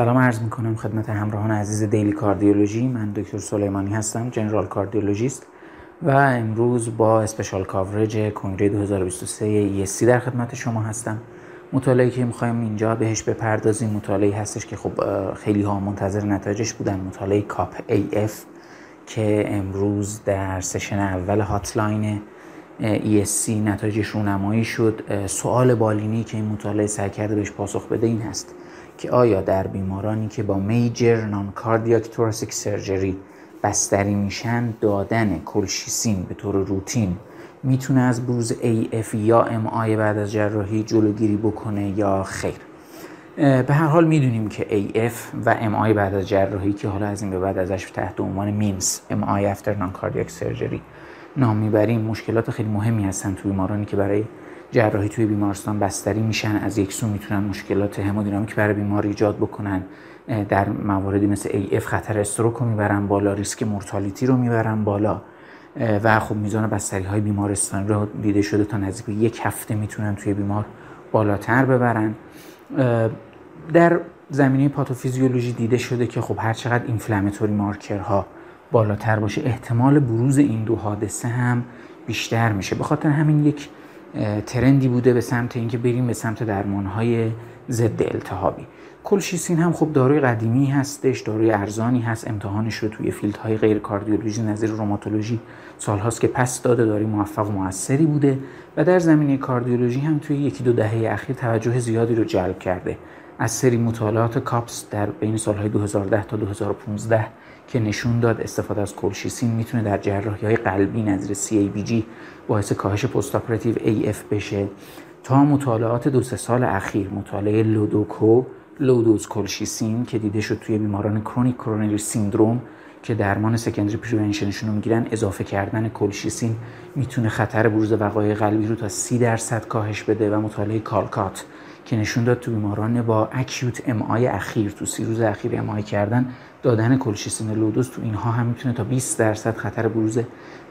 سلام عرض می‌کنم خدمت همراهان عزیز Daily Cardiology. من دکتر سلیمانی هستم general cardiologist و امروز با special coverage کنگره 2023 ESC در خدمت شما هستم. مطالعه که می‌خوایم اینجا بهش بپردازیم. مطالعه هستش که خب خیلی ها منتظر نتایجش بودن. مطالعه COP-AF که امروز در session اول hotline ESC نتایجش رونمایی شد. سوال بالینی که این مطالعه سعی کرده بهش پاسخ بده این هست. که آیا در بیمارانی که با میجر نان کاردیاک توراسیک سرجری بستری میشن دادن کلشیسین به طور روتین می‌تونه از بروز AF یا MI بعد از جراحی جلوگیری بکنه یا خیر؟ به هر حال می‌دونیم که AF و MI بعد از جراحی که حالا از این به بعد ازش تحت عنوان مینس MI after non-cardiac surgery نام می‌بریم. مشکلات خیلی مهمی هستن توی بیمارانی که برای جراحی توی بیمارستان بستری میشن. از یک سو می‌تونن مشکلات همودینامیک برای بیمار ایجاد بکنن. در مواردی مثل AF خطر استروک رو می‌برن بالا ریسک مورتالیتی رو می‌برن بالا. و خب میزان بستری های بیمارستان رو دیده شده تا نزدیک به یک هفته می‌تونن توی بیمار بالاتر ببرن. در زمینه پاتوفیزیولوژی دیده شده که خب هر چقدر اینفلامتوری مارکرها بالاتر باشه احتمال بروز این دو حادثه هم بیشتر میشه. به خاطر همین یک trend ی بوده به سمت اینکه بریم به سمت درمانهای ضد التهابی. کلشیسین هم خب داروی قدیمی هستش داروی ارزانی هست امتحانش رو توی field های غیر کاردیولوژی نظیر روماتولوژی سالهاست که پس داده داروی موفق و موثری بوده و در زمینه کاردیولوژی هم توی یکی دو دهه اخیر توجه زیادی رو جلب کرده. از سری مطالعات COPPS در بین سالهای 2010 تا 2015 که نشون داد استفاده از کلشیسین می‌تونه در جراحی های قلبی نظیر CABG باعث کاهش post-operative AF بشه. تا مطالعات دو سه سال اخیر مطالعه LoDoCo low-dose کلشیسین که دیده شد توی بیماران chronic coronary syndrome که درمان secondary prevention شون رو می‌گیرن اضافه کردن کلشیسین می‌تونه خطر بروز وقایع قلبی رو تا 30 درصد کاهش بده و مطالعه COLCOT که نشون داد تو بیماران با acute MI اخیر تو سی روز اخیر MI کردن دادن کلشیسین لودوز تو اینها هم می‌تونه تا 20 درصد خطر بروز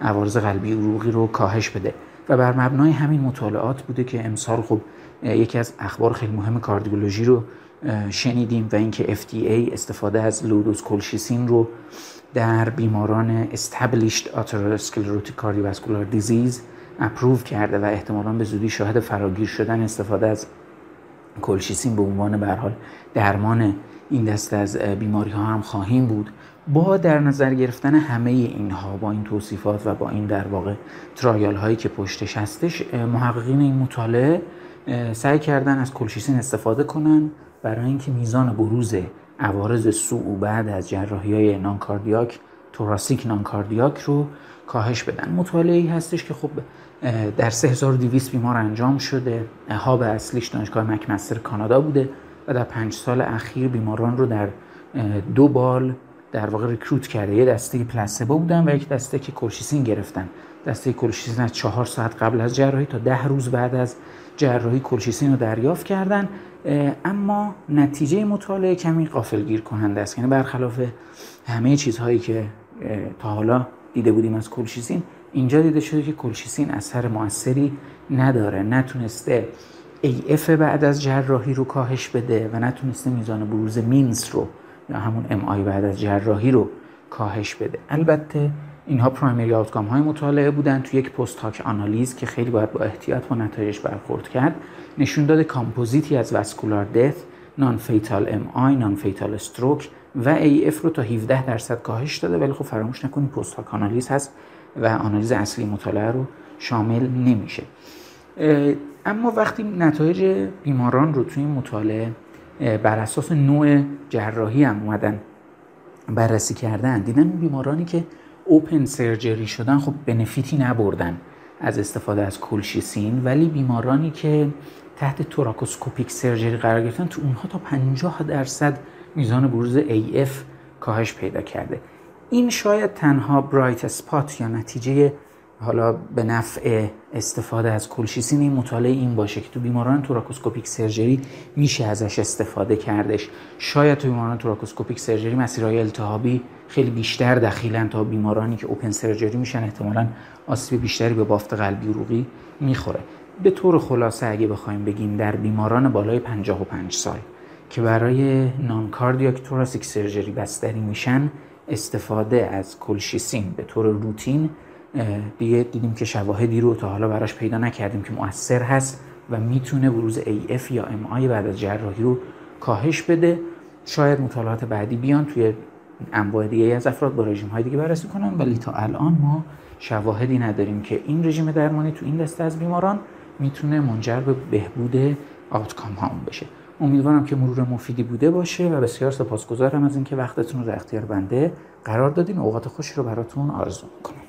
عوارض قلبی عروقی رو کاهش بده. و بر مبنای همین مطالعات بوده که امسال خب یکی از اخبار خیلی مهم کاردیولوژی رو شنیدیم و اینکه FDA استفاده از لودوز کلشیسین رو در بیماران established atherosclerotic cardiovascular disease اپروو کرده و احتمالا به زودی شاهد فراگیر شدن استفاده از کلشیسین به عنوان حال درمان این دسته از بیماری ها هم خواهیم بود. با در نظر گرفتن همه اینها با این توصیفات و با این در واقع ترایال هایی که پشتش هستش محققین این مطالعه سعی کردن از کلشیسین استفاده کنن برای اینکه میزان بروز عوارض سوء بعد از جراحی های نانکاردیاک توراسیک نانکاردیاک رو کاهش بدن. مطالعه ای هستش که خب در 3200 بیمار انجام شده. هاب اصلیش دانشگاه مکمستر کانادا بوده و در پنج سال اخیر بیماران رو در دو بال در واقع ریکروت کرده. یه دسته پلاسبو بودن و یک دسته که کلشیسین گرفتن. دسته کلشیسین از چهار ساعت قبل از جراحی تا ده روز بعد از جراحی کلشیسین رو دریافت کردن. اما نتیجه مطالعه کمی غافلگیر کننده است. یعنی برخلاف همه چیزهایی که تا حالا دیده بودیم از کلشیسین اینجا دیده شده که کلشیسین اثر موثری نداره. نتونسته AF بعد از جراحی رو کاهش بده و نتونسته میزان بروز MINS رو یا همون MI بعد از جراحی رو کاهش بده. البته اینها primary outcome های مطالعه بودن تو یک post hoc analysis که خیلی باید با احتیاط با نتایجش برخورد کرد. نشون داده کامپوزیتی از vascular death non-fatal MI non-fatal stroke و AF رو تا 17 درصد کاهش داده. ولی خب فراموش نکنید post hoc analysis هست. و آنالیز اصلی مطالعه رو شامل نمیشه. اما وقتی نتایج بیماران رو توی مطالعه بر اساس نوع جراحی هم اومدن بررسی کردن دیدن بیمارانی که open surgery شدن خب benefit ی نبردن از استفاده از کلشیسین ولی بیمارانی که تحت thoracoscopic surgery قرار گرفتن تو اونها تا 50 درصد میزان بروز AF کاهش پیدا کرده. این شاید تنها برایت اسپات یا نتیجه حالا به نفع استفاده از کلشیسین این مطالعه این باشه که تو بیماران توراکوسکوپیک سرجری میشه ازش استفاده کردش. شاید تو بیماران توراکوسکوپیک سرجری مسیرهای التهابی خیلی بیشتر دخیلن تا بیمارانی که اوپن سرجری میشن احتمالا آسیب بیشتری به بافت قلبی عروقی می‌خوره. به طور خلاصه اگه بخوایم بگیم در بیماران بالای 55 سال که برای نان کاردیاک توراسیک سرجری بستری میشن استفاده از کلشیسین به طور روتین دیگه دیدیم که شواهدی رو تا حالا براش پیدا نکردیم که مؤثر هست و می‌تونه بروز AF یا MI بعد از جراحی رو کاهش بده. شاید مطالعات بعدی بیان توی انواع دیگه از افراد با رژیم های دیگه بررسی کنن ولی تا الان ما شواهدی نداریم که این رژیم درمانی تو این دسته از بیماران می‌تونه منجر به بهبود آوتکام هامون بشه. امیدوارم که مرور مفیدی بوده باشه و بسیار سپاسگزارم از اینکه وقتتون رو در اختیار بنده قرار دادین. اوقات خوشی رو براتون آرزو می‌کنم.